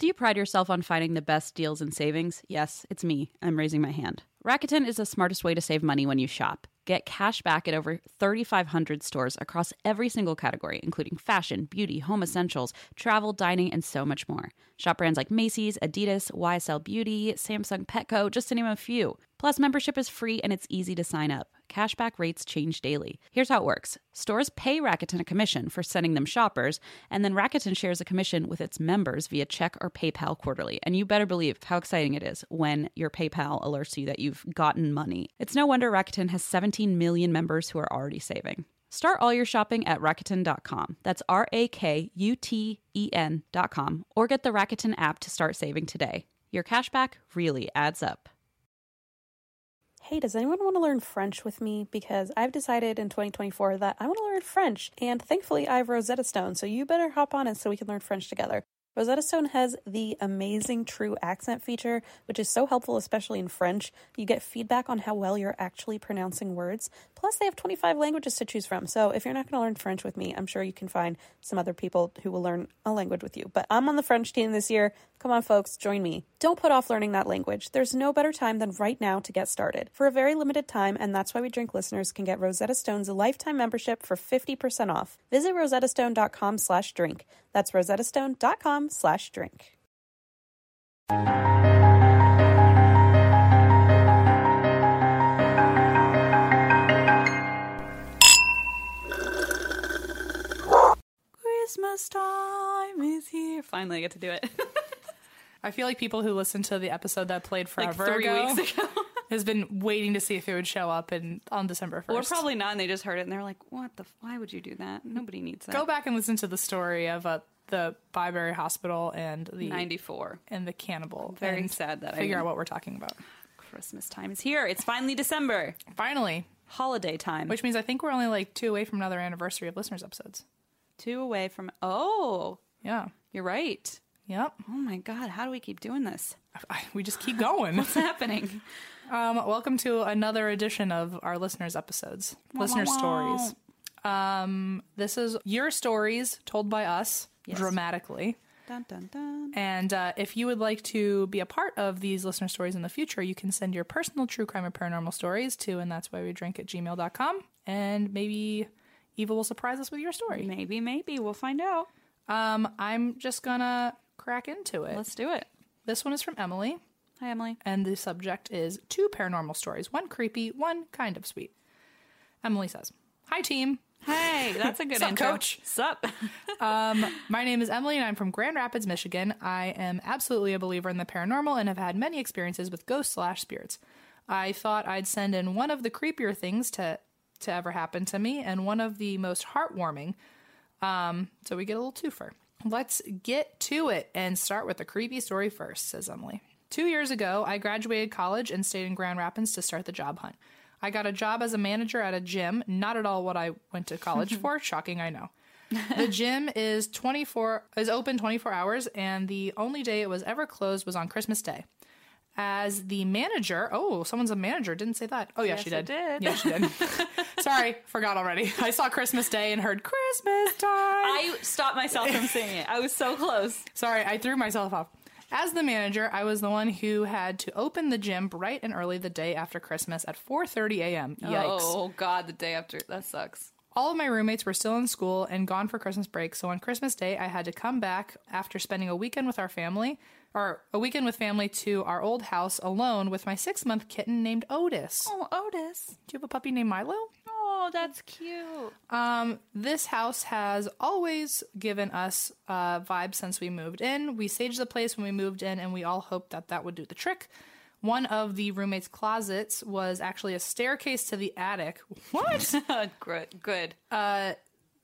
Do you pride yourself on finding the best deals and savings? Yes, it's me. I'm raising my hand. Rakuten is the smartest way to save money when you shop. Get cash back at over 3,500 stores across every single category, including fashion, beauty, home essentials, travel, dining, and so much more. Shop brands like Macy's, Adidas, YSL Beauty, Samsung Petco, just to name a few. Plus, membership is free and it's easy to sign up. Cashback rates change daily. Here's how it works stores pay Rakuten a commission for sending them shoppers, and then Rakuten shares a commission with its members via check or PayPal quarterly. And you better believe how exciting it is when your PayPal alerts you that you've gotten money. It's no wonder Rakuten has 17 million members who are already saving. Start all your shopping at Rakuten.com. That's R A K U T E N.com, or get the Rakuten app to start saving today. Your cashback really adds up. Hey, does anyone want to learn French with me? Because I've decided in 2024 that I want to learn French, and thankfully I have Rosetta Stone, so you better hop on it so we can learn French together. Rosetta Stone has the amazing true accent feature, which is so helpful, especially in French. You get feedback on how well you're actually pronouncing words. Plus, they have 25 languages to choose from. So, if you're not going to learn French with me, I'm sure you can find some other people who will learn a language with you. But I'm on the French team this year. Come on, folks, join me. Don't put off learning that language. There's no better time than right now to get started. For a very limited time, and that's why we drink listeners can get Rosetta Stone's lifetime membership for 50% off. Visit rosettastone.com slash drink. That's rosettastone.com slash drink. Christmas time is here. Finally, I get to do it. I feel like people who listened to the episode that played like forever three ago weeks ago. has been waiting to see if it would show up in on December or first. probably not, and they just heard it and they're like, "What the? Why would you do that? Nobody needs that." go back and listen to the story of uh, the Byberry Hospital and the Ninety-four. and the cannibal. Very and sad that I figure out didn't- what we're talking about. Christmas time is here. It's finally December, Finally, holiday time. which means I think we're only like two away from another anniversary of listeners episodes. Two away from. Oh, Yeah. you're right. Yep. Oh my God, how do we keep doing this? We just keep going. What's happening? Um, welcome to another edition of our listeners episodes, listener wah, wah. stories. Um, this is your stories told by us dramatically. Dun dun dun. And uh, if you would like to be a part of these listener stories in the future, you can send your personal true crime or paranormal stories to and that's why we drink at gmail.com. And maybe Eva will surprise us with your story. Maybe, maybe we'll find out. Um, I'm just gonna crack into it. Let's do it. This one is from Emily, Hi, Emily. and the subject is two paranormal stories one creepy, one kind of sweet. Emily says, Hi, team. Hey, that's a good Sup, intro. coach? Sup? My name is Emily and I'm from Grand Rapids, Michigan. I am absolutely a believer in the paranormal and have had many experiences with ghosts slash spirits. I thought I'd send in one of the creepier things to to ever happen to me and one of the most heartwarming. Um, so we get a little twofer. Let's get to it and start with the creepy story first, says Emily. Two years ago, I graduated college and stayed in Grand Rapids to start the job hunt. I got a job as a manager at a gym, not at all what I went to college for. Shocking, I know. The gym is 24 is open 24 hours and the only day it was ever closed was on Christmas Day. As the manager, oh, someone's a manager. Didn't say that. Oh yeah, she did. did. Yeah, she did. Sorry, forgot already. I saw Christmas Day and heard Christmas time. I stopped myself from saying it. I was so close. Sorry, I threw myself off. As the manager, I was the one who had to open the gym bright and early the day after Christmas at 4:30 a.m. Yikes. Oh God, the day after that sucks. All of my roommates were still in school and gone for Christmas break, so on Christmas Day, I had to come back after spending a weekend with our family, or a weekend with family to our old house alone with my six month kitten named Otis. Oh, Otis. Do you have a puppy named Milo? Oh, that's cute. Um, this house has always given us uh, vibes since we moved in. We saged the place when we moved in, and we all hoped that that would do the trick. One of the roommates' closets was actually a staircase to the attic. What? good. Good. Uh,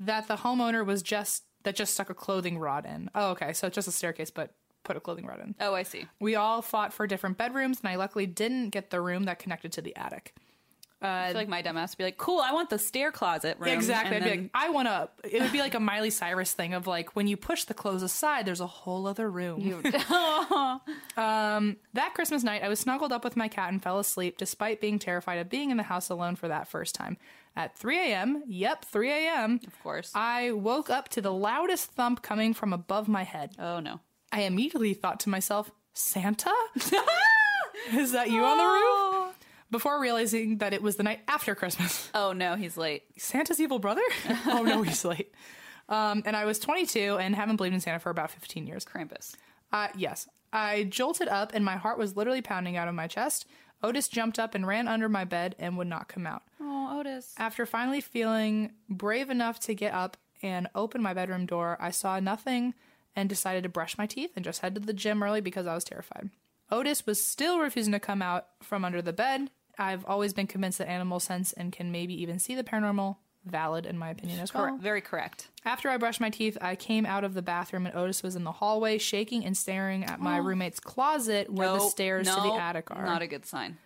that the homeowner was just that just stuck a clothing rod in. Oh, okay. So it's just a staircase, but put a clothing rod in. Oh, I see. We all fought for different bedrooms, and I luckily didn't get the room that connected to the attic. I feel like my dumbass would be like, "Cool, I want the stair closet room." Exactly. And I'd be like, I want to. It would be like a Miley Cyrus thing of like when you push the clothes aside, there's a whole other room. um, that Christmas night, I was snuggled up with my cat and fell asleep, despite being terrified of being in the house alone for that first time. At 3 a.m., yep, 3 a.m. of course. I woke up to the loudest thump coming from above my head. oh no. I immediately thought to myself, Santa? Is that you on the roof? Before realizing that it was the night after Christmas. Oh no, he's late. Santa's evil brother? oh no, he's late. Um, and I was 22 and haven't believed in Santa for about 15 years. Krampus. Uh, yes. I jolted up and my heart was literally pounding out of my chest. Otis jumped up and ran under my bed and would not come out. Oh, Otis. After finally feeling brave enough to get up and open my bedroom door, I saw nothing and decided to brush my teeth and just head to the gym early because I was terrified. Otis was still refusing to come out from under the bed. I've always been convinced that animals sense and can maybe even see the paranormal. Valid in my opinion as well. Correct. Very correct. After I brushed my teeth, I came out of the bathroom and Otis was in the hallway, shaking and staring at my oh. roommate's closet where the Nope, stairs to the attic are. Not a good sign.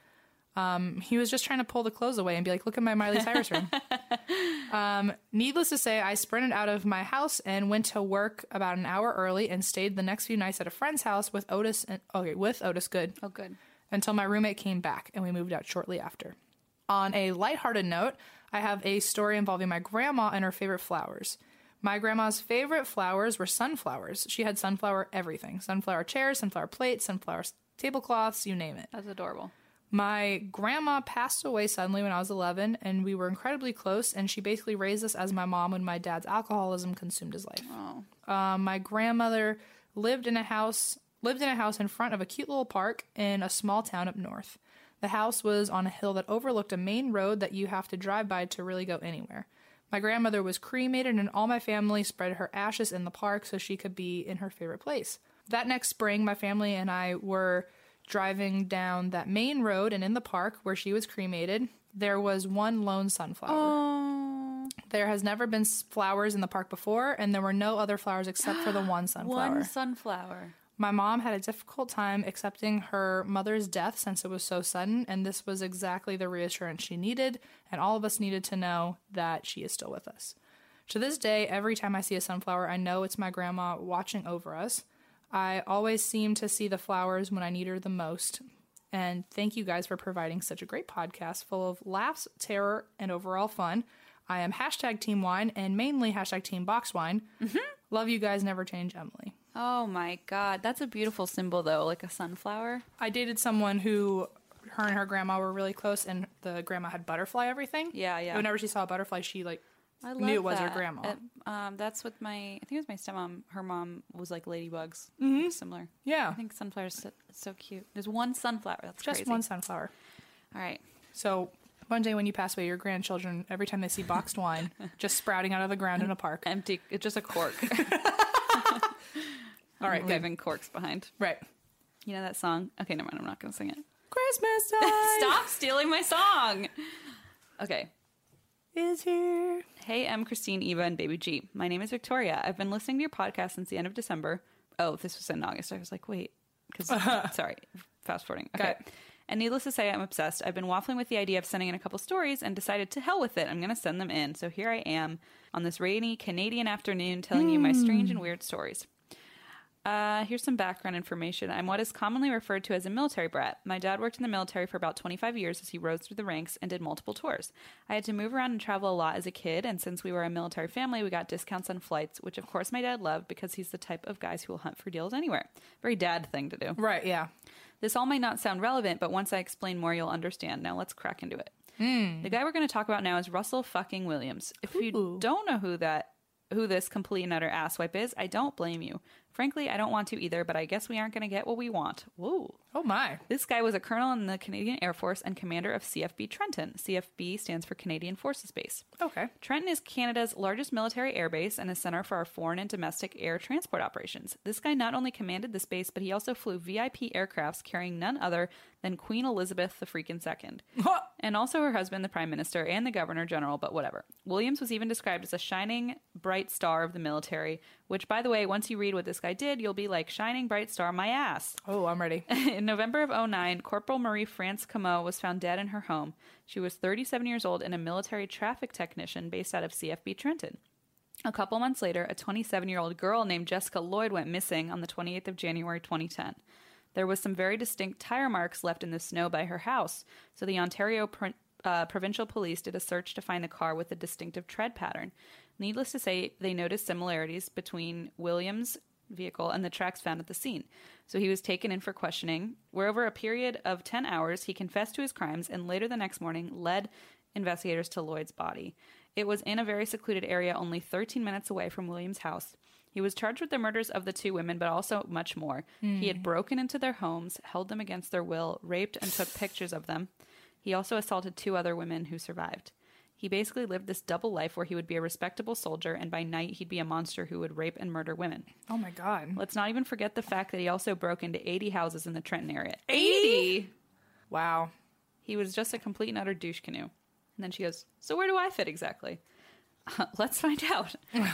He was just trying to pull the clothes away and be like, look at my Miley Cyrus room. um, needless to say, I sprinted out of my house and went to work about an hour early and stayed the next few nights at a friend's house with Otis and okay, with Otis Good Oh, good. until my roommate came back and we moved out shortly after. On a lighthearted note, I have a story involving my grandma and her favorite flowers. My grandma's favorite flowers were sunflowers. She had sunflower everything sunflower chairs, sunflower plates, sunflower tablecloths, you name it. That's adorable. My grandma passed away suddenly when I was 11, and we were incredibly close, and she basically raised us as my mom when my dad's alcoholism consumed his life. Oh. Um, my grandmother lived in a house lived in a house in front of a cute little park in a small town up north. The house was on a hill that overlooked a main road that you have to drive by to really go anywhere. My grandmother was cremated, and all my family spread her ashes in the park so she could be in her favorite place. That next spring, my family and I were driving down that main road, and in the park where she was cremated, there was one lone sunflower. Oh. There has never been flowers in the park before, and there were no other flowers except for the one sunflower. One sunflower. My mom had a difficult time accepting her mother's death since it was so sudden, and this was exactly the reassurance she needed, and all of us needed to know that she is still with us. To this day, every time I see a sunflower, I know it's my grandma watching over us. I always seem to see the flowers when I need her the most. And thank you guys for providing such a great podcast full of laughs, terror, and overall fun. I am hashtag Team Wine and mainly hashtag Team Box Wine. Mm-hmm. Love you guys, never change, Emily. Oh my god, that's a beautiful symbol though, like a sunflower. I dated someone who her and her grandma were really close, and the grandma had butterfly everything. Yeah, yeah. Whenever she saw a butterfly, she like I love knew it was her grandma. It- um, that's what my I think it was my stepmom. Her mom was like ladybugs. Mm-hmm. Similar. yeah, I think sunflowers so, so cute. There's one sunflower. That's just crazy. one sunflower. All right. So one day when you pass away, your grandchildren every time they see boxed wine just sprouting out of the ground in a park. Empty. It's just a cork. All right, leaving corks behind. Right. You know that song? Okay, never mind. I'm not gonna sing it. Christmas time Stop stealing my song. Okay. Is here. Hey, Em Christine, Eva, and Baby G. My name is Victoria. I've been listening to your podcast since the end of December. Oh, this was in August. I was like, wait, because sorry, fast forwarding. Okay. Got it. And needless to say, I'm obsessed. I've been waffling with the idea of sending in a couple stories and decided to hell with it. I'm going to send them in. So here I am on this rainy Canadian afternoon telling you my strange hmm. and weird stories. Uh, here's some background information. I'm what is commonly referred to as a military brat. My dad worked in the military for about 25 years as he rose through the ranks and did multiple tours. I had to move around and travel a lot as a kid, and since we were a military family, we got discounts on flights, which of course my dad loved because he's the type of guys who will hunt for deals anywhere. Very dad thing to do. Right. Yeah. This all might not sound relevant, but once I explain more, you'll understand. Now let's crack into it. The guy we're going to talk about now is Russell fucking Williams. If you don't know who that who this complete and utter asswipe is, I don't blame you. Frankly, I don't want to either, but I guess we aren't going to get what we want. Whoa. Oh my. This guy was a colonel in the Canadian Air Force and commander of CFB Trenton. CFB stands for Canadian Forces Base. Okay. Trenton is Canada's largest military airbase and a center for our foreign and domestic air transport operations. This guy not only commanded this base, but he also flew VIP aircrafts carrying none other than Queen Elizabeth the freaking second. and also her husband, the prime minister, and the governor general, but whatever. Williams was even described as a shining, bright star of the military, which, by the way, once you read what this guy did, you'll be like, shining, bright star, my ass. oh, I'm ready. In November of 09, Corporal Marie France Comeau was found dead in her home. She was 37 years old and a military traffic technician based out of CFB Trenton. A couple months later, a 27 year old girl named Jessica Lloyd went missing on the 28th of January 2010. There was some very distinct tire marks left in the snow by her house, so the Ontario Pro- uh, Provincial Police did a search to find the car with a distinctive tread pattern. Needless to say, they noticed similarities between Williams' vehicle and the tracks found at the scene. So he was taken in for questioning, where over a period of 10 hours, he confessed to his crimes and later the next morning led investigators to Lloyd's body. It was in a very secluded area, only 13 minutes away from William's house. He was charged with the murders of the two women, but also much more. He had hmm. broken into their homes, held them against their will, raped and took pictures of them. He also assaulted two other women who survived. He basically lived this double life where he would be a respectable soldier and by night he'd be a monster who would rape and murder women. Oh my god. Let's not even forget the fact that he also broke into 80 houses in the Trenton area. 80! Wow. He was just a complete and utter douche canoe. And then she goes, So where do I fit exactly? let's find out.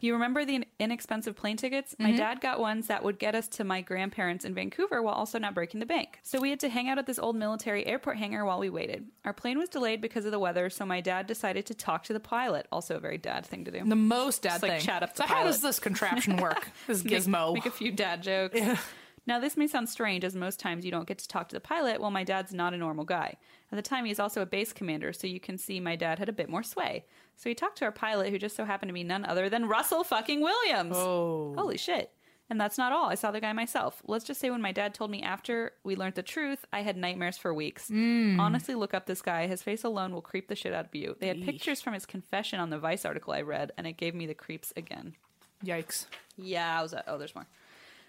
you remember the inexpensive plane tickets? My mm-hmm. dad got ones that would get us to my grandparents in Vancouver while also not breaking the bank. So we had to hang out at this old military airport hangar while we waited. Our plane was delayed because of the weather, so my dad decided to talk to the pilot. Also a very dad thing to do. The most dad Just, like, thing. chat up the pilot. so how does this contraption work? this gizmo. Make, a few dad jokes. Now, this may sound strange, as most times you don't get to talk to the pilot. Well, my dad's not a normal guy. At the time, he's also a base commander, so you can see my dad had a bit more sway. So he talked to our pilot, who just so happened to be none other than Russell fucking Williams. oh. Holy shit. And that's not all. I saw the guy myself. Let's just say when my dad told me after we learned the truth, I had nightmares for weeks. Hmm. Honestly, look up this guy. His face alone will creep the shit out of you. They had pictures from his confession on the Vice article I read, and it gave me the creeps again. Yikes. Yeah, I was. Oh, there's more.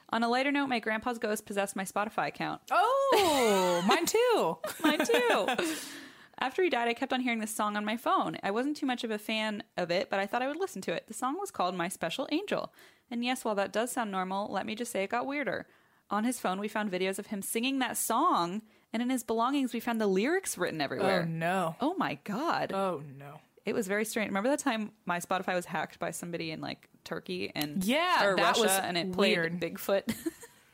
On a lighter note, my grandpa's ghost possessed my Spotify account. Oh, mine too. Mine too. After he died, I kept on hearing this song on my phone. I wasn't too much of a fan of it, but I thought I would listen to it. The song was called My Special Angel. And yes, while that does sound normal, let me just say it got weirder. On his phone, we found videos of him singing that song, and in his belongings, we found the lyrics written Oh everywhere. no. Oh my god. Oh no. It was very strange. Remember that time my Spotify was hacked by somebody and like Turkey and Yeah, or that Russia, was and it played weird. Bigfoot.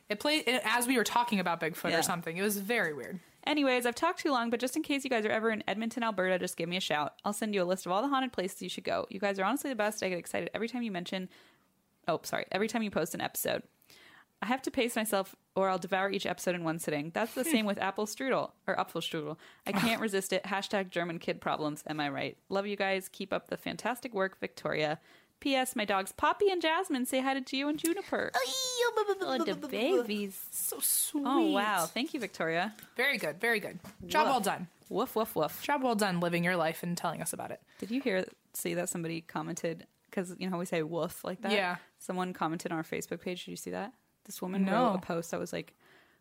It played it, as we were talking about Bigfoot Yeah. or something. It was very weird. Anyways, I've talked too long, but just in case you guys are ever in Edmonton, Alberta, just give me a shout. I'll send you a list of all the haunted places you should go. You guys are honestly the best. I get excited every time you mention. Oh, sorry. Every time you post an episode. I have to pace myself or I'll devour each episode in one sitting. That's the same with apple strudel or Apfelstrudel. I can't resist it. Hashtag German kid problems. Am I right? Love you guys. Keep up the fantastic work, Victoria. P.S. My dogs Poppy and Jasmine say hi to Gio and Juniper. Oh, the babies. So sweet. Oh, wow. Thank you, Victoria. Very good. Very good. Job well done. Woof, woof, woof. Job well done living your life and telling us about it. Did you hear see that somebody commented because you know how we say woof like that? Yeah. Someone commented on our Facebook page. Did you see that? This woman No. wrote a post that was like,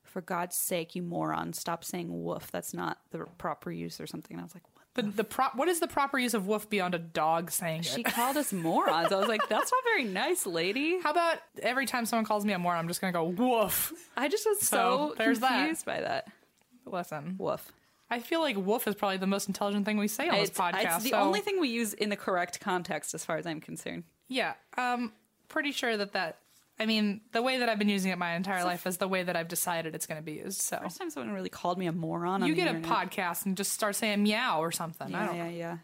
"For God's sake, you moron, stop saying woof. That's not the proper use or something." And I was like, "What?" The the pro- what is the proper use of woof beyond a dog saying She it? called us morons. I was like, "That's not very nice, lady." How about every time someone calls me a moron, I'm just gonna go woof. I just was so, So, there's that. confused by that. Listen, Woof. I feel like woof is probably the most intelligent thing we say on this podcast. it's the so- only thing we use in the correct context, as far as I'm concerned. Yeah, um, pretty sure that that. I mean, the way that I've been using it my entire life is the way that I've decided it's going to be used. So First time someone really called me a moron. on you get a podcast and just start saying meow or something. I Yeah, don't. yeah, yeah.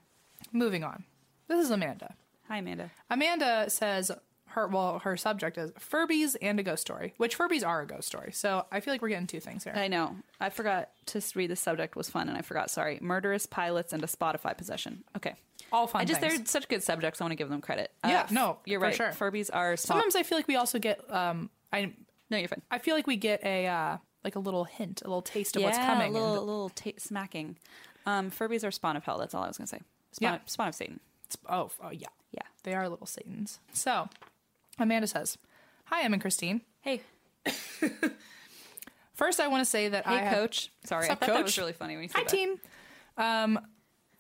Moving on. This is Amanda. Hi, Amanda. Amanda says her well, her subject is Furbies and a ghost story, which Furbies are a ghost story. So I feel like we're getting two things here. I know. I forgot to read the subject was fun, and I forgot. Sorry, murderous pilots and a Spotify possession. Okay, All fun I just things. they're such good subjects. I want to give them credit. Yeah, f- no, you're right. sure. Furbies are spot- Sometimes I feel like we also get um I no, you're fine. I feel like we get a uh like a little hint, a little taste of what's coming. A little, and little ta smacking. Um, Furbies are spawn of hell. That's all I was gonna say. Spawn, Yeah. of, spawn of Satan. it's, oh, oh yeah. Yeah. They are little satans. So, Amanda says, "Hi, Em and Christine. Hey, First, I want to say that I hey, have- coach. Sorry, I Sup, thought that coach? was really funny when you said Hi, that. team. Um,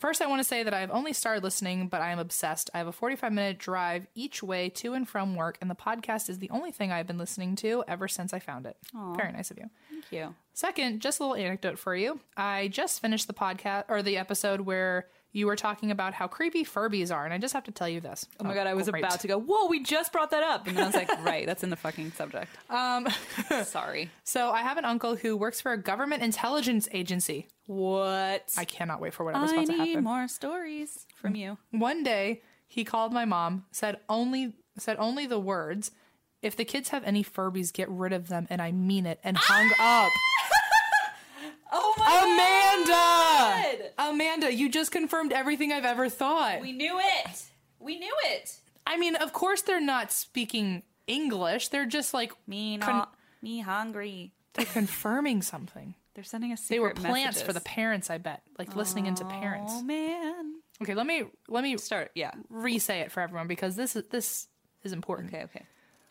first, I want to say that I've only started listening, but I am obsessed. I have a 45 minute drive each way to and from work, and the podcast is the only thing I've been listening to ever since I found it. Very nice of you. Thank you. Second, just a little anecdote for you. I just finished the podcast or the episode where you were talking about how creepy Furbies are, and I just have to tell you this. Oh my god, I was great. about to go. Whoa, we just brought that up, and then I was like, right, that's in the fucking subject. Um, sorry. So I have an uncle who works for a government intelligence agency. What? I cannot wait for whatever's I about to happen. I need more stories from you. One day, he called my mom, said only said only the words, "If the kids have any Furbies, get rid of them," and I mean it, and hung up. Oh my Amanda, Amanda, you just confirmed everything I've ever thought. We knew it. We knew it. I mean, of course they're not speaking English. They're just like Me con- not me hungry. they're confirming something. They're sending a us. They were plants for the parents, I bet. Like listening into parents. Oh man. Okay, let me let me Start. Yeah. re-say it for everyone because this is this is important. Okay. Okay.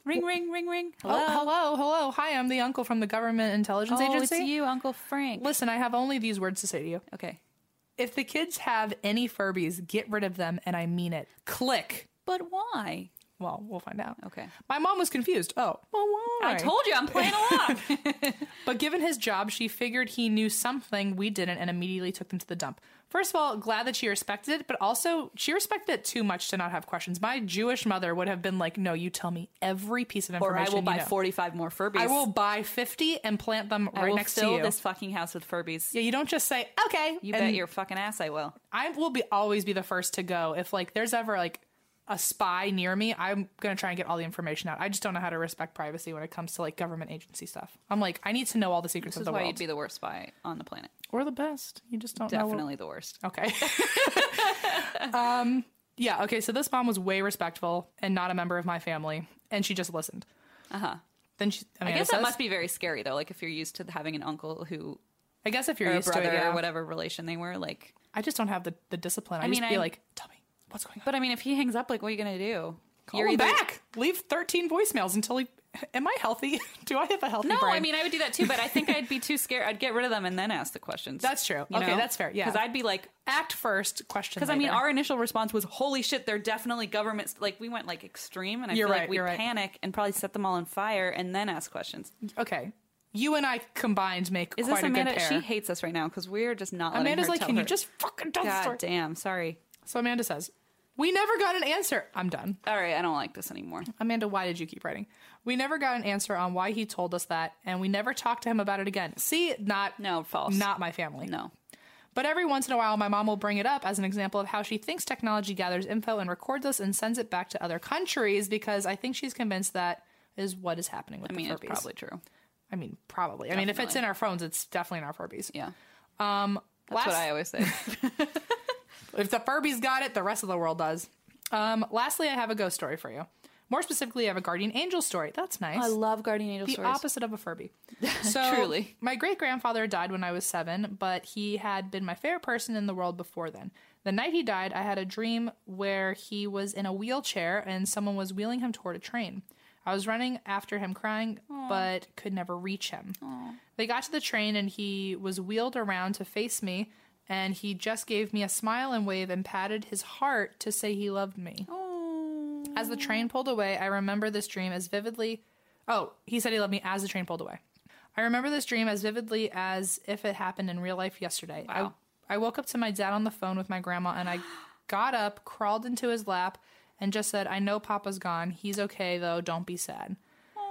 Ring ring ring ring. Oh, hello, hello. Hi, I'm the uncle from the Government Intelligence Oh, Agency. it's you, Uncle Frank. Listen, I have only these words to say to you. Okay. If the kids have any Furbies, get rid of them, and I mean it. Click. But why? Well, we'll find out. Okay. My mom was confused. Oh, well, why? I told you I'm playing along. But given his job, she figured he knew something we didn't and immediately took them to the dump. First of all, glad that she respected it, but also she respected it too much to not have questions. My Jewish mother would have been like, "No, you tell me every piece of information." or information." I will buy know. 45 more Furbies. I will buy 50 and plant them right next to you. this fucking house with Furbies. Yeah, you don't just say, "Okay." You bet your fucking ass I will. I will be always be the first to go if like there's ever like a spy near me. I'm gonna try and get all the information out. I just don't know how to respect privacy when it comes to like government agency stuff. I'm like, I need to know all the secrets This is of the why world. you'd be the worst spy on the planet. or the best. You just don't what- Definitely the worst. Okay. um, yeah, okay, so this mom was way respectful and not a member of my family, and she just listened. Uh huh. Then she, I, I mean, guess it that says- must be very scary though. Like if you're used to having an uncle who I guess if you're or a used to it, yeah. or whatever relation they were, like. I just don't have the, the discipline. I, I mean, to be I- like, tell me what's going on. But I mean, if he hangs up, like, what are you gonna do? Call him back. Leave 13 voicemails until he. Am I healthy? Do I have a healthy No, brain? I mean I would do that too, but I think I'd be too scared. I'd get rid of them and then ask the questions. That's true. Okay, that's fair, yeah. because I'd be like, act first, question. because I mean, our initial response was, "Holy shit, they're definitely governments." Like we went like extreme, and I You're feel right, like we you're right. panic and probably set them all on fire and then ask questions. okay. You and I combined make Is quite this a Amanda? good pair. She hates us right now because we're just not. Amanda's her like, can you just fucking the God story? damn, sorry. So Amanda says, we never got an answer. I'm done. All right, I don't like this anymore. Amanda, why did you keep writing? We never got an answer on why he told us that, and we never talked to him about it again. See, not No, false. not my family. No. But every once in a while, my mom will bring it up as an example of how she thinks technology gathers info and records us and sends it back to other countries because I think she's convinced that is what is happening with I mean, the it's probably true. I mean, probably. I mean, if it's Definitely. in our phones, it's definitely in our Furbies. Yeah, Um, that's last, what I always say. if the Furbies got it, the rest of the world does. Um, lastly, I have a ghost story for you. More specifically, I have a guardian angel story. That's nice. I love guardian angel the stories. opposite of a Furby. So, Truly. my great grandfather died when I was seven, but he had been my favorite person in the world before then. The night he died, I had a dream where he was in a wheelchair and someone was wheeling him toward a train. I was running after him crying, but could never reach him. They got to the train and he was wheeled around to face me, and he just gave me a smile and wave and patted his heart to say he loved me. As the train pulled away, I remember this dream as vividly. Oh, he said he loved me as the train pulled away. I remember this dream as vividly as if it happened in real life yesterday. Wow. I, I woke up to my dad on the phone with my grandma and I got up, crawled into his lap, and just said, I know Papa's gone. He's okay, though. Don't be sad.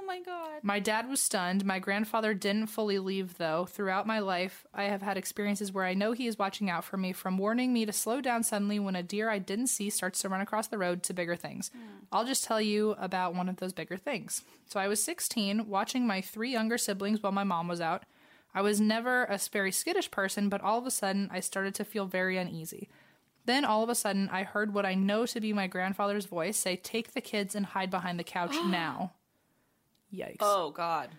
My god. My dad was stunned. My grandfather didn't fully leave, though. Throughout my life, I have had experiences where I know he is watching out for me, from warning me to slow down suddenly when a deer I didn't see starts to run across the road to bigger things. Hmm. I'll just tell you about one of those bigger things. So I was 16, watching my three younger siblings while my mom was out. I was never a very skittish person, but all of a sudden, I started to feel very uneasy. Then all of a sudden, I heard what I know to be my grandfather's voice say, Take the kids and hide behind the couch now. Yikes. Oh god.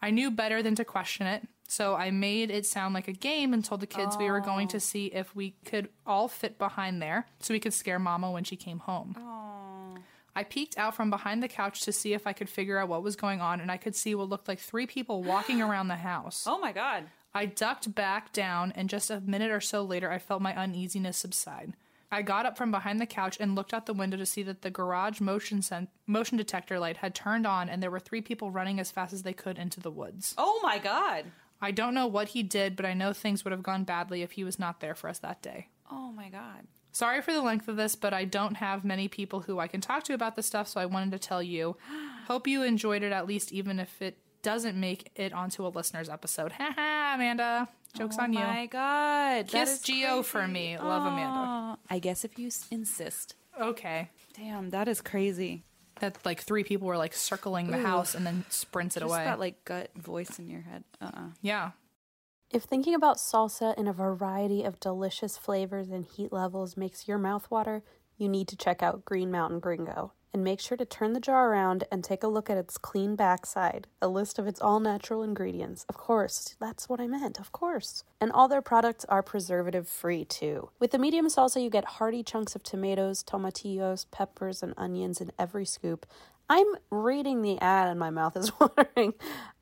I knew better than to question it, so I made it sound like a game and told the kids we were going to oh. see if we could all fit behind there so we could scare Mama when she came home. I peeked out from behind the couch to see if I could figure out what was going on, and I could see what looked like three people walking around the house. Oh my god. I ducked back down, and just a minute or so later, I felt my uneasiness subside. I got up from behind the couch and looked out the window to see that the garage motion sen- motion detector light had turned on, and there were three people running as fast as they could into the woods. Oh my god. I don't know what he did, but I know things would have gone badly if he was not there for us that day. Oh my god. Sorry for the length of this, but I don't have many people who I can talk to about this stuff, so I wanted to tell you. Hope you enjoyed it at least, even if it doesn't make it onto a listener's episode. Haha, Amanda. Joke's oh on you. my god. That Kiss is Gio for crazy. me. Love Amanda. I guess if you insist. Okay. Damn, that is crazy. That like three people were like circling the house and then sprints it Just away. that like gut voice in your head. Uh-uh. yeah. If thinking about salsa in a variety of delicious flavors and heat levels makes your mouth water, you need to check out Green Mountain Gringo. And make sure to turn the jar around and take a look at its clean backside, a list of its all natural ingredients. Of course, that's what I meant, of course. And all their products are preservative free too. With the medium salsa, you get hearty chunks of tomatoes, tomatillos, peppers, and onions in every scoop. I'm reading the ad and my mouth is watering.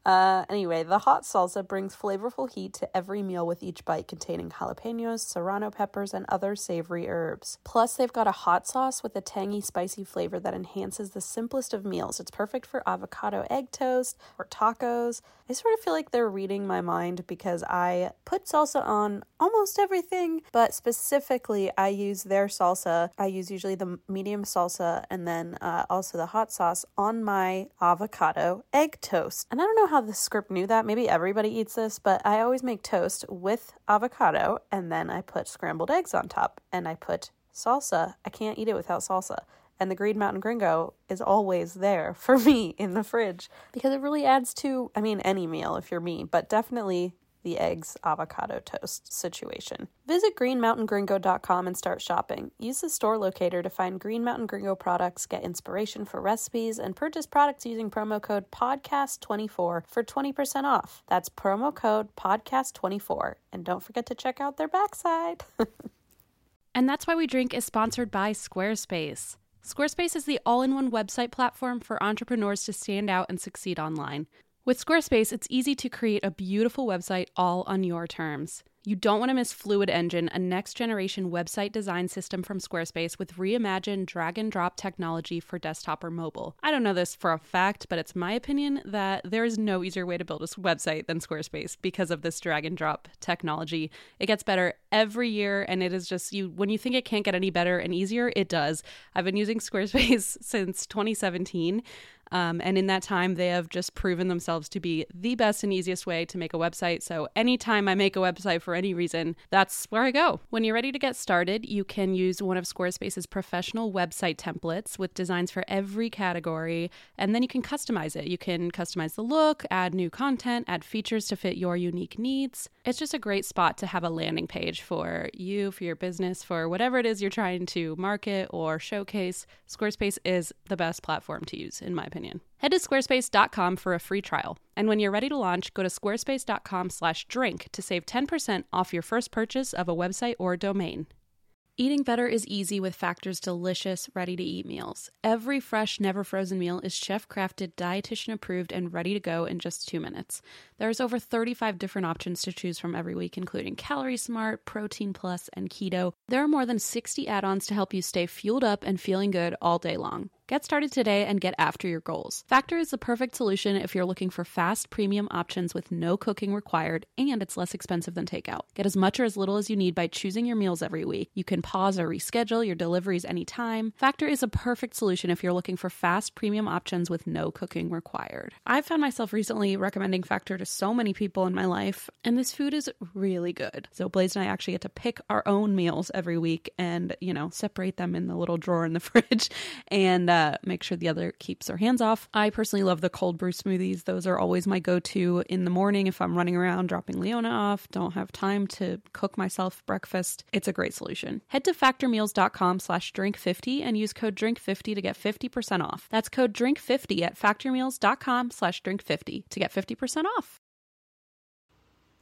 Uh, anyway, the hot salsa brings flavorful heat to every meal with each bite containing jalapenos, serrano peppers, and other savory herbs. Plus, they've got a hot sauce with a tangy, spicy flavor that enhances the simplest of meals. It's perfect for avocado egg toast or tacos. I sort of feel like they're reading my mind because I put salsa on almost everything, but specifically, I use their salsa. I use usually the medium salsa and then uh, also the hot sauce on my avocado egg toast. And I don't know how the script knew that. Maybe everybody eats this, but I always make toast with avocado and then I put scrambled eggs on top and I put salsa. I can't eat it without salsa. And the Green Mountain Gringo is always there for me in the fridge because it really adds to, I mean, any meal if you're me, but definitely the eggs avocado toast situation. Visit greenmountaingringo.com and start shopping. Use the store locator to find Green Mountain Gringo products, get inspiration for recipes, and purchase products using promo code PODCAST24 for 20% off. That's promo code PODCAST24. And don't forget to check out their backside. And that's why we drink is sponsored by Squarespace. Squarespace is the all in one website platform for entrepreneurs to stand out and succeed online. With Squarespace, it's easy to create a beautiful website all on your terms. You don't want to miss Fluid Engine, a next generation website design system from Squarespace with reimagined drag and drop technology for desktop or mobile. I don't know this for a fact, but it's my opinion that there is no easier way to build a website than Squarespace because of this drag and drop technology. It gets better every year, and it is just you when you think it can't get any better and easier, it does. I've been using Squarespace since 2017. Um, and in that time, they have just proven themselves to be the best and easiest way to make a website. So, anytime I make a website for any reason, that's where I go. When you're ready to get started, you can use one of Squarespace's professional website templates with designs for every category, and then you can customize it. You can customize the look, add new content, add features to fit your unique needs. It's just a great spot to have a landing page for you, for your business, for whatever it is you're trying to market or showcase. Squarespace is the best platform to use, in my opinion. Head to squarespace.com for a free trial. And when you're ready to launch, go to squarespace.com/drink to save 10% off your first purchase of a website or domain. Eating better is easy with Factor's delicious, ready to eat meals. Every fresh, never frozen meal is chef crafted, dietitian approved, and ready to go in just two minutes. There's over 35 different options to choose from every week, including Calorie Smart, Protein Plus, and Keto. There are more than 60 add ons to help you stay fueled up and feeling good all day long. Get started today and get after your goals. Factor is the perfect solution if you're looking for fast, premium options with no cooking required and it's less expensive than takeout. Get as much or as little as you need by choosing your meals every week. You can pause or reschedule your deliveries anytime. Factor is a perfect solution if you're looking for fast, premium options with no cooking required. I've found myself recently recommending Factor to so many people in my life, and this food is really good. So Blaze and I actually get to pick our own meals every week and, you know, separate them in the little drawer in the fridge and uh, Uh, make sure the other keeps their hands off. I personally love the cold brew smoothies. Those are always my go to in the morning if I'm running around dropping Leona off, don't have time to cook myself breakfast. It's a great solution. Head to factormeals.com slash drink50 and use code drink50 to get 50% off. That's code drink50 at factormeals.com slash drink50 to get 50% off.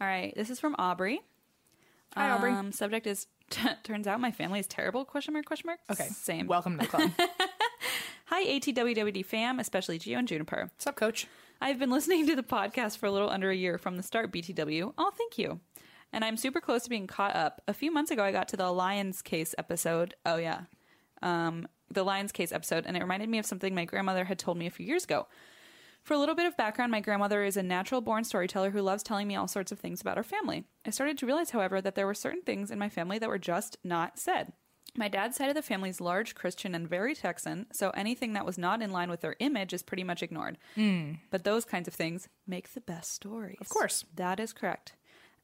All right, this is from Aubrey. Hi, Aubrey. Um, subject is turns out my family is terrible? Question mark? Question mark? Okay. same. Welcome to the club. Hi, ATWWD fam, especially Gio and Juniper. What's up, coach? I've been listening to the podcast for a little under a year from the start, BTW. Oh, thank you. And I'm super close to being caught up. A few months ago, I got to the Lyon's case episode. Oh, yeah. Um, the Lyon's case episode, and it reminded me of something my grandmother had told me a few years ago. For a little bit of background, my grandmother is a natural born storyteller who loves telling me all sorts of things about our family. I started to realize, however, that there were certain things in my family that were just not said. My dad's side of the family is large Christian and very Texan, so anything that was not in line with their image is pretty much ignored. Hmm. But those kinds of things make the best stories. Of course. That is correct.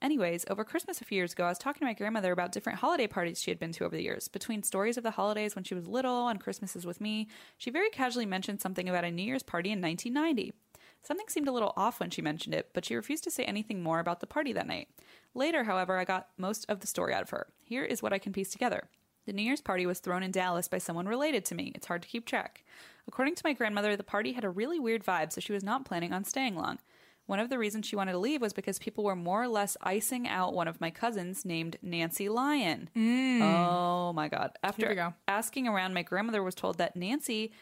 Anyways, over Christmas a few years ago, I was talking to my grandmother about different holiday parties she had been to over the years. Between stories of the holidays when she was little and Christmases with me, she very casually mentioned something about a New Year's party in 1990. Something seemed a little off when she mentioned it, but she refused to say anything more about the party that night. Later, however, I got most of the story out of her. Here is what I can piece together. The New Year's party was thrown in Dallas by someone related to me. It's hard to keep track. According to my grandmother, the party had a really weird vibe, so she was not planning on staying long. One of the reasons she wanted to leave was because people were more or less icing out one of my cousins named Nancy Lyon. Mm. Oh my God. After go. asking around, my grandmother was told that Nancy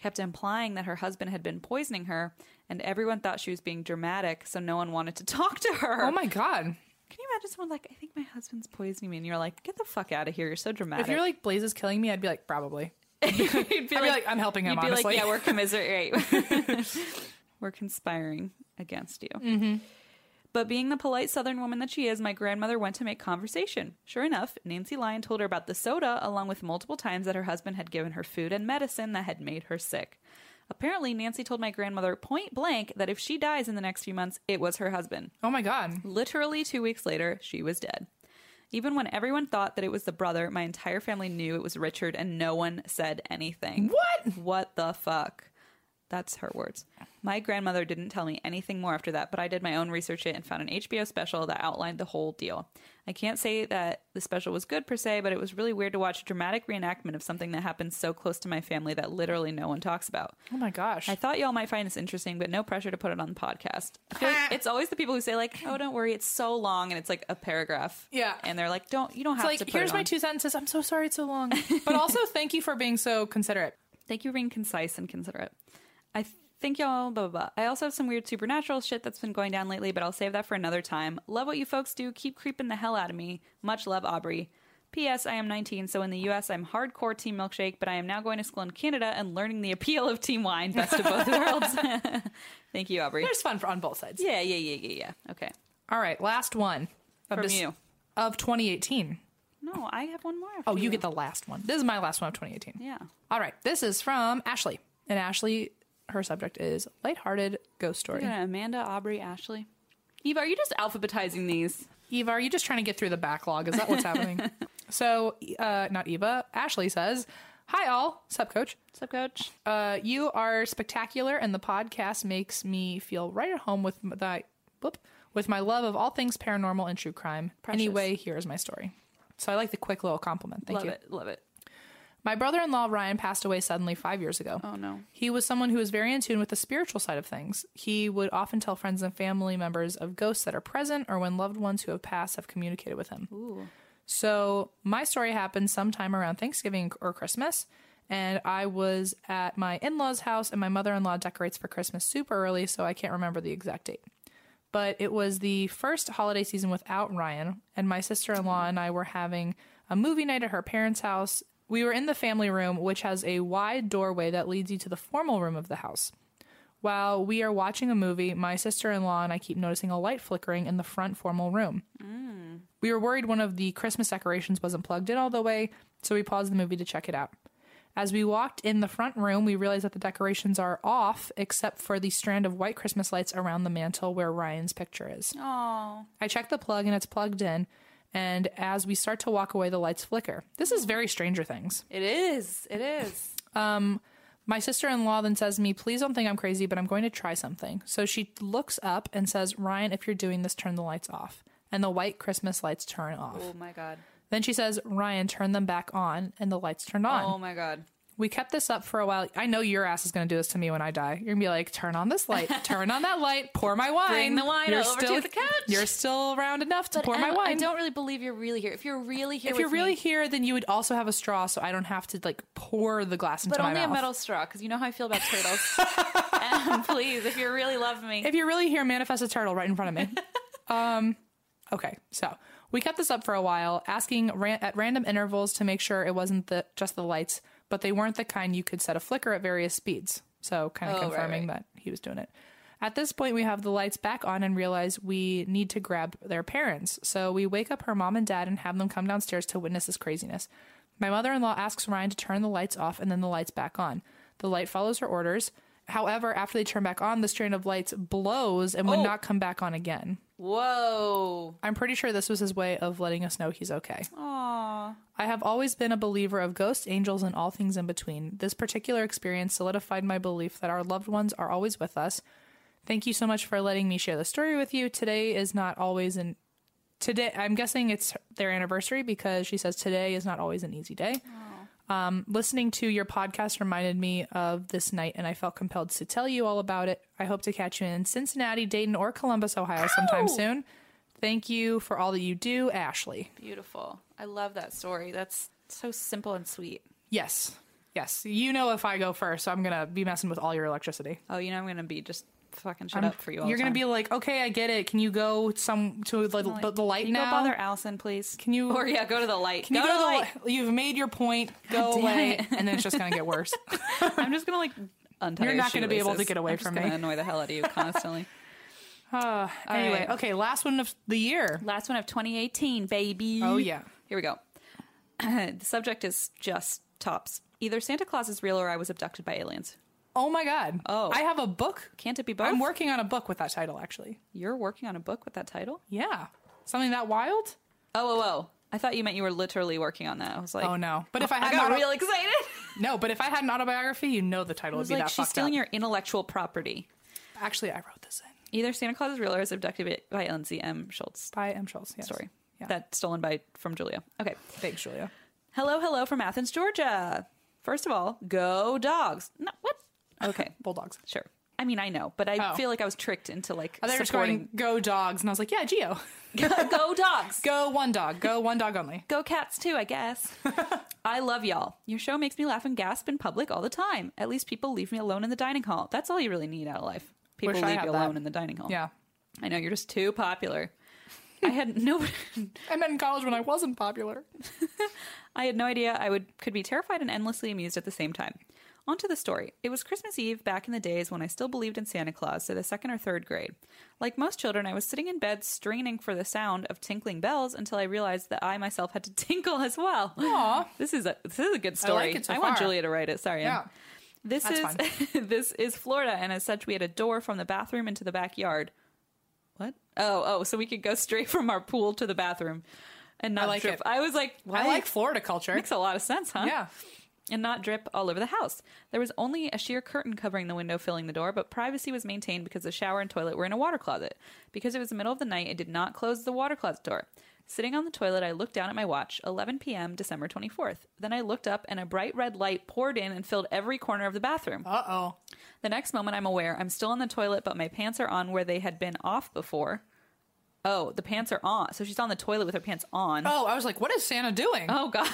kept implying that her husband had been poisoning her, and everyone thought she was being dramatic, so no one wanted to talk to her. Oh my god. Can you imagine someone like, I think my husband's poisoning me, and you're like, get the fuck out of here. You're so dramatic. If you're like Blaze is killing me, I'd be like, probably. You'd be I'd be like, I'm helping him, You'd be honestly. like, yeah, we're commiserate. We're conspiring against you. Mm-hmm. But being the polite Southern woman that she is, my grandmother went to make conversation. Sure enough, Nancy Lyon told her about the soda, along with multiple times that her husband had given her food and medicine that had made her sick. Apparently, Nancy told my grandmother point blank that if she dies in the next few months, it was her husband. oh my god. Literally two weeks later, she was dead. Even when everyone thought that it was the brother, my entire family knew it was Richard and no one said anything. What? What the fuck? That's her words. My grandmother didn't tell me anything more after that, but I did my own research it and found an HBO special that outlined the whole deal. I can't say that the special was good per se, but it was really weird to watch a dramatic reenactment of something that happened so close to my family that literally no one talks about. Oh my gosh. I thought y'all might find this interesting, but no pressure to put it on the podcast. Like it's always the people who say like, "Oh, don't worry, it's so long," and it's like a paragraph. Yeah. and they're like, "Don't you don't have like, to." Here's my two sentences. I'm so sorry it's so long. But also, thank you for being so considerate. Thank you for being concise and considerate. I think y'all blah blah blah. I also have some weird supernatural shit that's been going down lately, but I'll save that for another time. Love what you folks do. Keep creeping the hell out of me. Much love, Aubrey. P.S. I am 19, so in the U.S. I'm hardcore Team Milkshake, but I am now going to school in Canada and learning the appeal of Team Wine. Best of both worlds. Thank you, Aubrey. There's fun for, on both sides. Yeah, yeah, yeah, yeah, yeah. Okay. All right, last one of From this- you. of 2018. No, I have one more. Oh, you get the last one. This is my last one of 2018. Yeah. All right, this is from Ashley, and Ashley, her subject is lighthearted ghost story. Yeah, Amanda, Aubrey, Ashley. Eva, are you just alphabetizing these? Eva, are you just trying to get through the backlog? Is that what's happening? So, uh, not Eva. Ashley says, "Hi all, sup coach. What's up, coach? Uh, you are spectacular, and the podcast makes me feel right at home with that. Whoop, with my love of all things paranormal and true crime. Precious. Anyway, here's my story. So I like the quick little compliment. Thank love you. it. Love it. My brother-in-law Ryan passed away suddenly five years ago. Oh, no. He was someone who was very in tune with the spiritual side of things. He would often tell friends and family members of ghosts that are present or when loved ones who have passed have communicated with him. Ooh. So my story happened sometime around Thanksgiving or Christmas, and I was at my in-laws' house, and my mother-in-law decorates for Christmas super early, so I can't remember the exact date. But it was the first holiday season without Ryan, and my sister-in-law and I were having a movie night at her parents' house. We were in the family room, which has a wide doorway that leads you to the formal room of the house. While we are watching a movie, my sister in law and I keep noticing a light flickering in the front formal room. Mm. We were worried one of the Christmas decorations wasn't plugged in all the way, so we paused the movie to check it out. As we walked in the front room, we realized that the decorations are off except for the strand of white Christmas lights around the mantle where Ryan's picture is. Oh. I check the plug and it's plugged in, and as we start to walk away, the lights flicker. This is very Stranger Things. It is. It is. Um, my sister in law then says to me, Please don't think I'm crazy, but I'm going to try something. So she looks up and says, Ryan, if you're doing this, turn the lights off. And the white Christmas lights turn off. Oh my god. Then she says, Ryan, turn them back on. And the lights turned on. Oh my god. We kept this up for a while. I know your ass is going to do this to me when I die. You're going to be like, turn on this light, turn on that light, pour my wine. Bring the wine you're over to still, the couch." You're still around enough to pour my wine. I don't really believe you're really here. If you're really here, if you're really me, here, then you would also have a straw so I don't have to like pour the glass into but only a metal straw, because you know how I feel about turtles. and please, if you really love me, If you're really here, manifest a turtle right in front of me. um, okay, so we kept this up for a while, asking ran- at random intervals to make sure it wasn't the just the lights, but they weren't the kind you could set a flicker at various speeds. So kind of Oh, right, confirming right. that he was doing it. At this point, we have the lights back on and realize we need to grab their parents. So we wake up her mom and dad and have them come downstairs to witness this craziness. My mother in law asks Ryan to turn the lights off and then the lights back on. The light follows her orders. However, after they turn back on, the strand of lights blows and would Oh. not come back on again. Whoa. I'm pretty sure this was his way of letting us know he's okay. Aww. I have always been a believer of ghosts, angels, and all things in between. This particular experience solidified my belief that our loved ones are always with us. Thank you so much for letting me share the story with you. Today is not always an today. I'm guessing it's their anniversary because she says today is not always an easy day. Um, listening to your podcast reminded me of this night, and I felt compelled to tell you all about it. I hope to catch you in Cincinnati, Dayton, or Columbus, Ohio sometime Ow! soon. Thank you for all that you do, Ashley. Beautiful. I love that story. That's so simple and sweet. Yes. Yes. You know if I go first, so I'm gonna be messing with all your electricity. Oh, you know I'm gonna be just fucking shut I'm- up for you all You're gonna be like, okay, I get it. Can you go some to the, the, the light Can now? go bother Allison, please? Can you- Or yeah, go to the light. Can you go, to the light? You've made your point. Go away, it. and then it's just gonna get worse. I'm just gonna like untie. You're your not gonna be able to get away I'm from me. Annoy the hell out of you constantly. Uh, anyway, right. okay, last one of the year. Last one of 2018, baby. Oh, yeah. Here we go. the subject is just tops. Either Santa Claus is real or I was abducted by aliens. Oh my god. Oh. I have a book. Can't it be both? I'm working on a book with that title, actually. You're working on a book with that title? Yeah. Something that wild? Oh, oh, oh. I thought you meant you were literally working on that. I was like, Oh no. But if I had I got auto- real excited. no, but if I had an autobiography, you know the title would be like, that she's stealing up. your intellectual property. Actually, I wrote this in Either Santa Claus is real or is abducted by Lindsay M. Schultz. by M. Schultz. Yes. Story. Yeah. That stolen by from Julia. Okay. Thanks, Julia. Hello, hello from Athens, Georgia. First of all, go dogs. No, what? Okay, Bulldogs. sure. I mean, I know, but I Oh. feel like I was tricked into like Oh, they supporting. going, go dogs. And I was like, yeah, Geo. go dogs. Go one dog. Go one dog only. Go cats too, I guess. I love y'all. Your show makes me laugh and gasp in public all the time. At least people leave me alone in the dining hall. That's all you really need out of life. People Wish leave you that. alone in the dining hall. Yeah. I know you're just too popular. I had no I met in college when I wasn't popular. I had no idea I would could be terrified and endlessly amused at the same time. On to the story. It was Christmas Eve back in the days when I still believed in Santa Claus, so the second or third grade. Like most children, I was sitting in bed straining for the sound of tinkling bells until I realized that I myself had to tinkle as well. Aw. This is a this is a good story. like it so want far. Julia to write it. Sorry. Yeah. This That's is this is Florida, and as such, we had a door from the bathroom into the backyard. What? Oh, oh, so we could go straight from our pool to the bathroom, and not like drip. it. I was like? I like Florida culture. Makes a lot of sense, huh? Yeah. And not drip all over the house. There was only a sheer curtain covering the window, filling the door, but privacy was maintained because the shower and toilet were in a water closet. Because it was the middle of the night, I did not close the water closet door. Sitting on the toilet, I looked down at my watch, 11 p.m., December 24th. Then I looked up, and a bright red light poured in and filled every corner of the bathroom. Uh oh. The next moment, I'm aware I'm still in the toilet, but my pants are on where they had been off before. Oh, the pants are on. So she's on the toilet with her pants on. Oh, I was like, what is Santa doing? Oh God!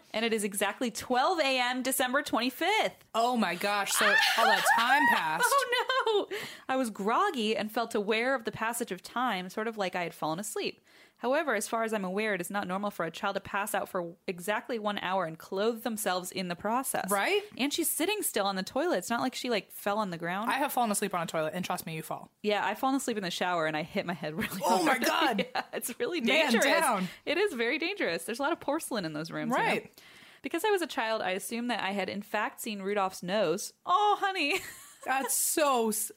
and it is exactly 12 a.m. December 25th. Oh my gosh. So all that time passed. Oh no! I was groggy and felt aware of the passage of time, sort of like I had fallen asleep. However, as far as I'm aware, it is not normal for a child to pass out for exactly one hour and clothe themselves in the process. Right? And she's sitting still on the toilet. It's not like she like fell on the ground. I have fallen asleep on a toilet, and trust me, you fall. yeah, I've fallen asleep in the shower and I hit my head really Oh my. God. yeah, it's really Man dangerous. down. It is very dangerous. There's a lot of porcelain in those rooms. you know? Right. Because I was a child, I assumed that I had in fact seen Rudolph's nose. Oh, honey. That's so. s-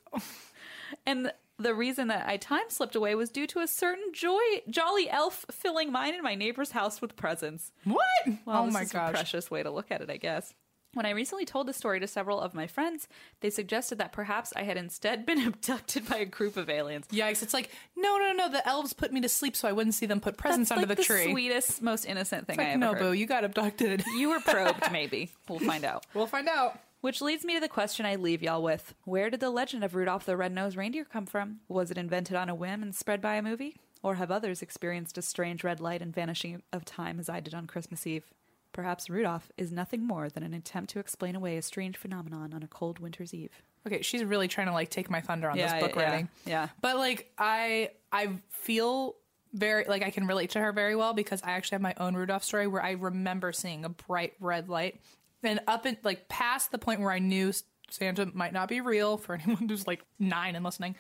And the reason that I time slipped away was due to a certain joy, jolly elf filling mine and my neighbor's house with presents. What? Well, oh my gosh. precious way to look at it, I guess. When I recently told the story to several of my friends, they suggested that perhaps I had instead been abducted by a group of aliens. Yikes! It's like no, no, no. The elves put me to sleep so I wouldn't see them put presents That's under like the, tree. sweetest, most innocent thing I like ever no, heard. boo, you got abducted. You were probed, maybe. We'll find out. we'll find out. Which leads me to the question I leave y'all with. Where did the legend of Rudolph the Red-Nosed Reindeer come from? Was it invented on a whim and spread by a movie? Or have others experienced a strange red light and vanishing of time as I did on Christmas Eve? Perhaps Rudolph is nothing more than an attempt to explain away a strange phenomenon on a cold winter's eve. Okay, she's really trying to like take my thunder on Yeah, this book yeah, writing. yeah. But like I I feel very like I can relate to her very well because I actually have my own Rudolph story where I remember seeing a bright red light and up and like past the point where I knew Santa might not be real for anyone who's like 9 and listening.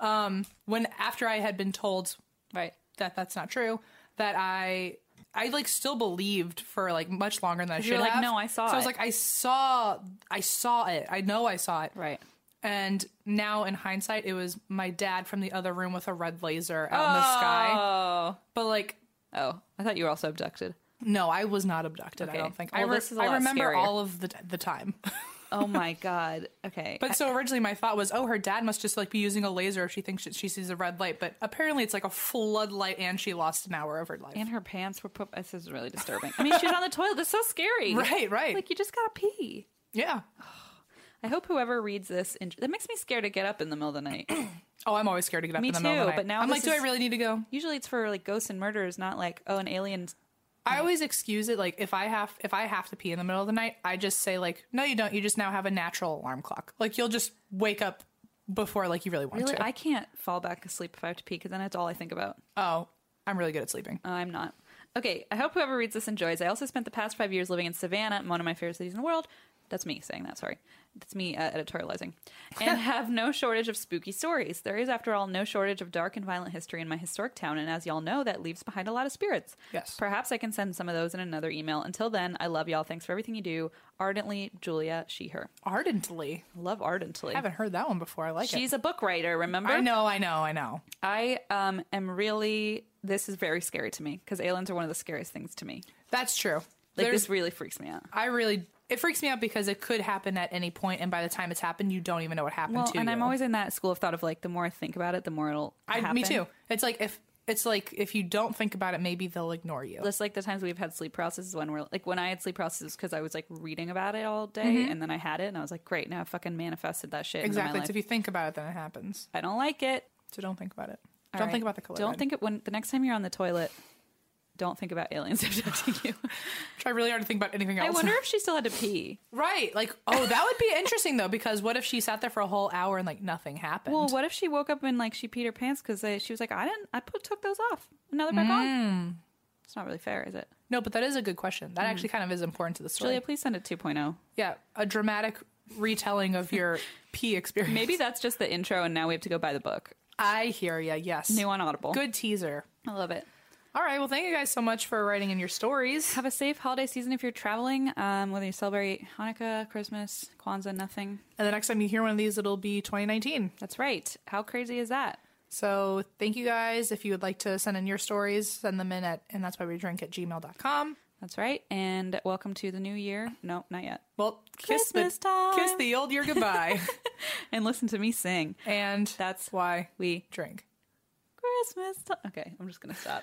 Um when after I had been told Right. that that's not true that I I like still believed for like much longer than I should you're like, have. "No, I saw So I was it." like, I saw, I saw it. I know I saw it. Right. And now in hindsight, it was my dad from the other room with a red laser out in the sky. Oh. But like, Oh, I thought you were also abducted. No, I was not abducted. Okay. I don't think. Well, I, re- this is a I lot remember scarier. all of the the time. Oh my god. Okay. But so originally my thought was, oh, her dad must just like be using a laser if she thinks that she sees a red light. But apparently it's like a floodlight, and she lost an hour of her life. and her pants were put. This is really disturbing. I mean, she was on the toilet. That's so scary. right, right, Like you just gotta pee. yeah. I hope whoever reads this. In- that makes me scared to get up in the middle of the night. Oh, I'm always scared to get up Me in the middle of the too, night. but now I'm like, do I really need to go? Usually, it's for like ghosts and murders, not like oh, an alien. I always excuse it. Like if I have if I have to pee in the middle of the night, I just say like, no, you don't. You just now have a natural alarm clock. Like you'll just wake up before like you really want Really, to. I can't fall back asleep if I have to pee because then that's all I think about. oh, I'm really good at sleeping. Oh, I'm not. Okay, I hope whoever reads this enjoys. I also spent the past five years living in Savannah, one of my favorite cities in the world. That's me saying that, sorry. That's me uh, editorializing. And have no shortage of spooky stories. There is, after all, no shortage of dark and violent history in my historic town, and as y'all know, that leaves behind a lot of spirits. Yes. Perhaps I can send some of those in another email. Until then, I love y'all. Thanks for everything you do. Ardently, Julia She, her. Ardently. Love ardently. I haven't heard that one before. I like it. She's a book writer, remember? I know, I know, I know. I um, am really, this is very scary to me because aliens are one of the scariest things to me. That's true. Like, There's- this really freaks me out. I really it freaks me out because it could happen at any point, and by the time it's happened, you don't even know what happened Well, to and you. I'm always in that school of thought of like the more I think about it, the more it'll I, happen. me too. It's like if it's like if you don't think about it, maybe they'll ignore you. Just like the times we've had sleep paralysis when we're like when I had sleep paralysis because I was like reading about it all day mm-hmm. and then I had it and I was like, great, now I fucking manifested that shit. into my exactly. life. So if you think about it, then it happens. I don't like it. So don't think about it. All don't right. think about the color. Don't red. think it when the next time you're on the toilet. Don't think about aliens abducting you. Try really hard to think about anything else. I wonder if she still had to pee. right? Like, oh, that would be interesting though, because what if she sat there for a whole hour and like nothing happened? Well, what if she woke up and like she peed her pants because she was like, I didn't, I put took those off. Now they're back Mm. on. It's not really fair, is it? no, but that is a good question. That actually kind of is important to the story. Mm. Julia, please send it 2.0. yeah, a dramatic retelling of your pee experience. Maybe that's just the intro, and now we have to go buy the book. I hear ya. Yes. New on Audible. Good teaser. I love it. All right. Well, thank you guys so much for writing in your stories. Have a safe holiday season if you're traveling, um, whether you celebrate Hanukkah, Christmas, Kwanzaa, nothing. And the next time you hear one of these, it'll be 2019. That's right. How crazy is that? So thank you guys. If you would like to send in your stories, send them in at and that's why we drink at gmail.com. That's right. And welcome to the new year. No, not yet. Well, kiss Christmas the time. kiss the old year goodbye. And listen to me sing. and That's why we drink. Christmas time. Okay, I'm just gonna stop.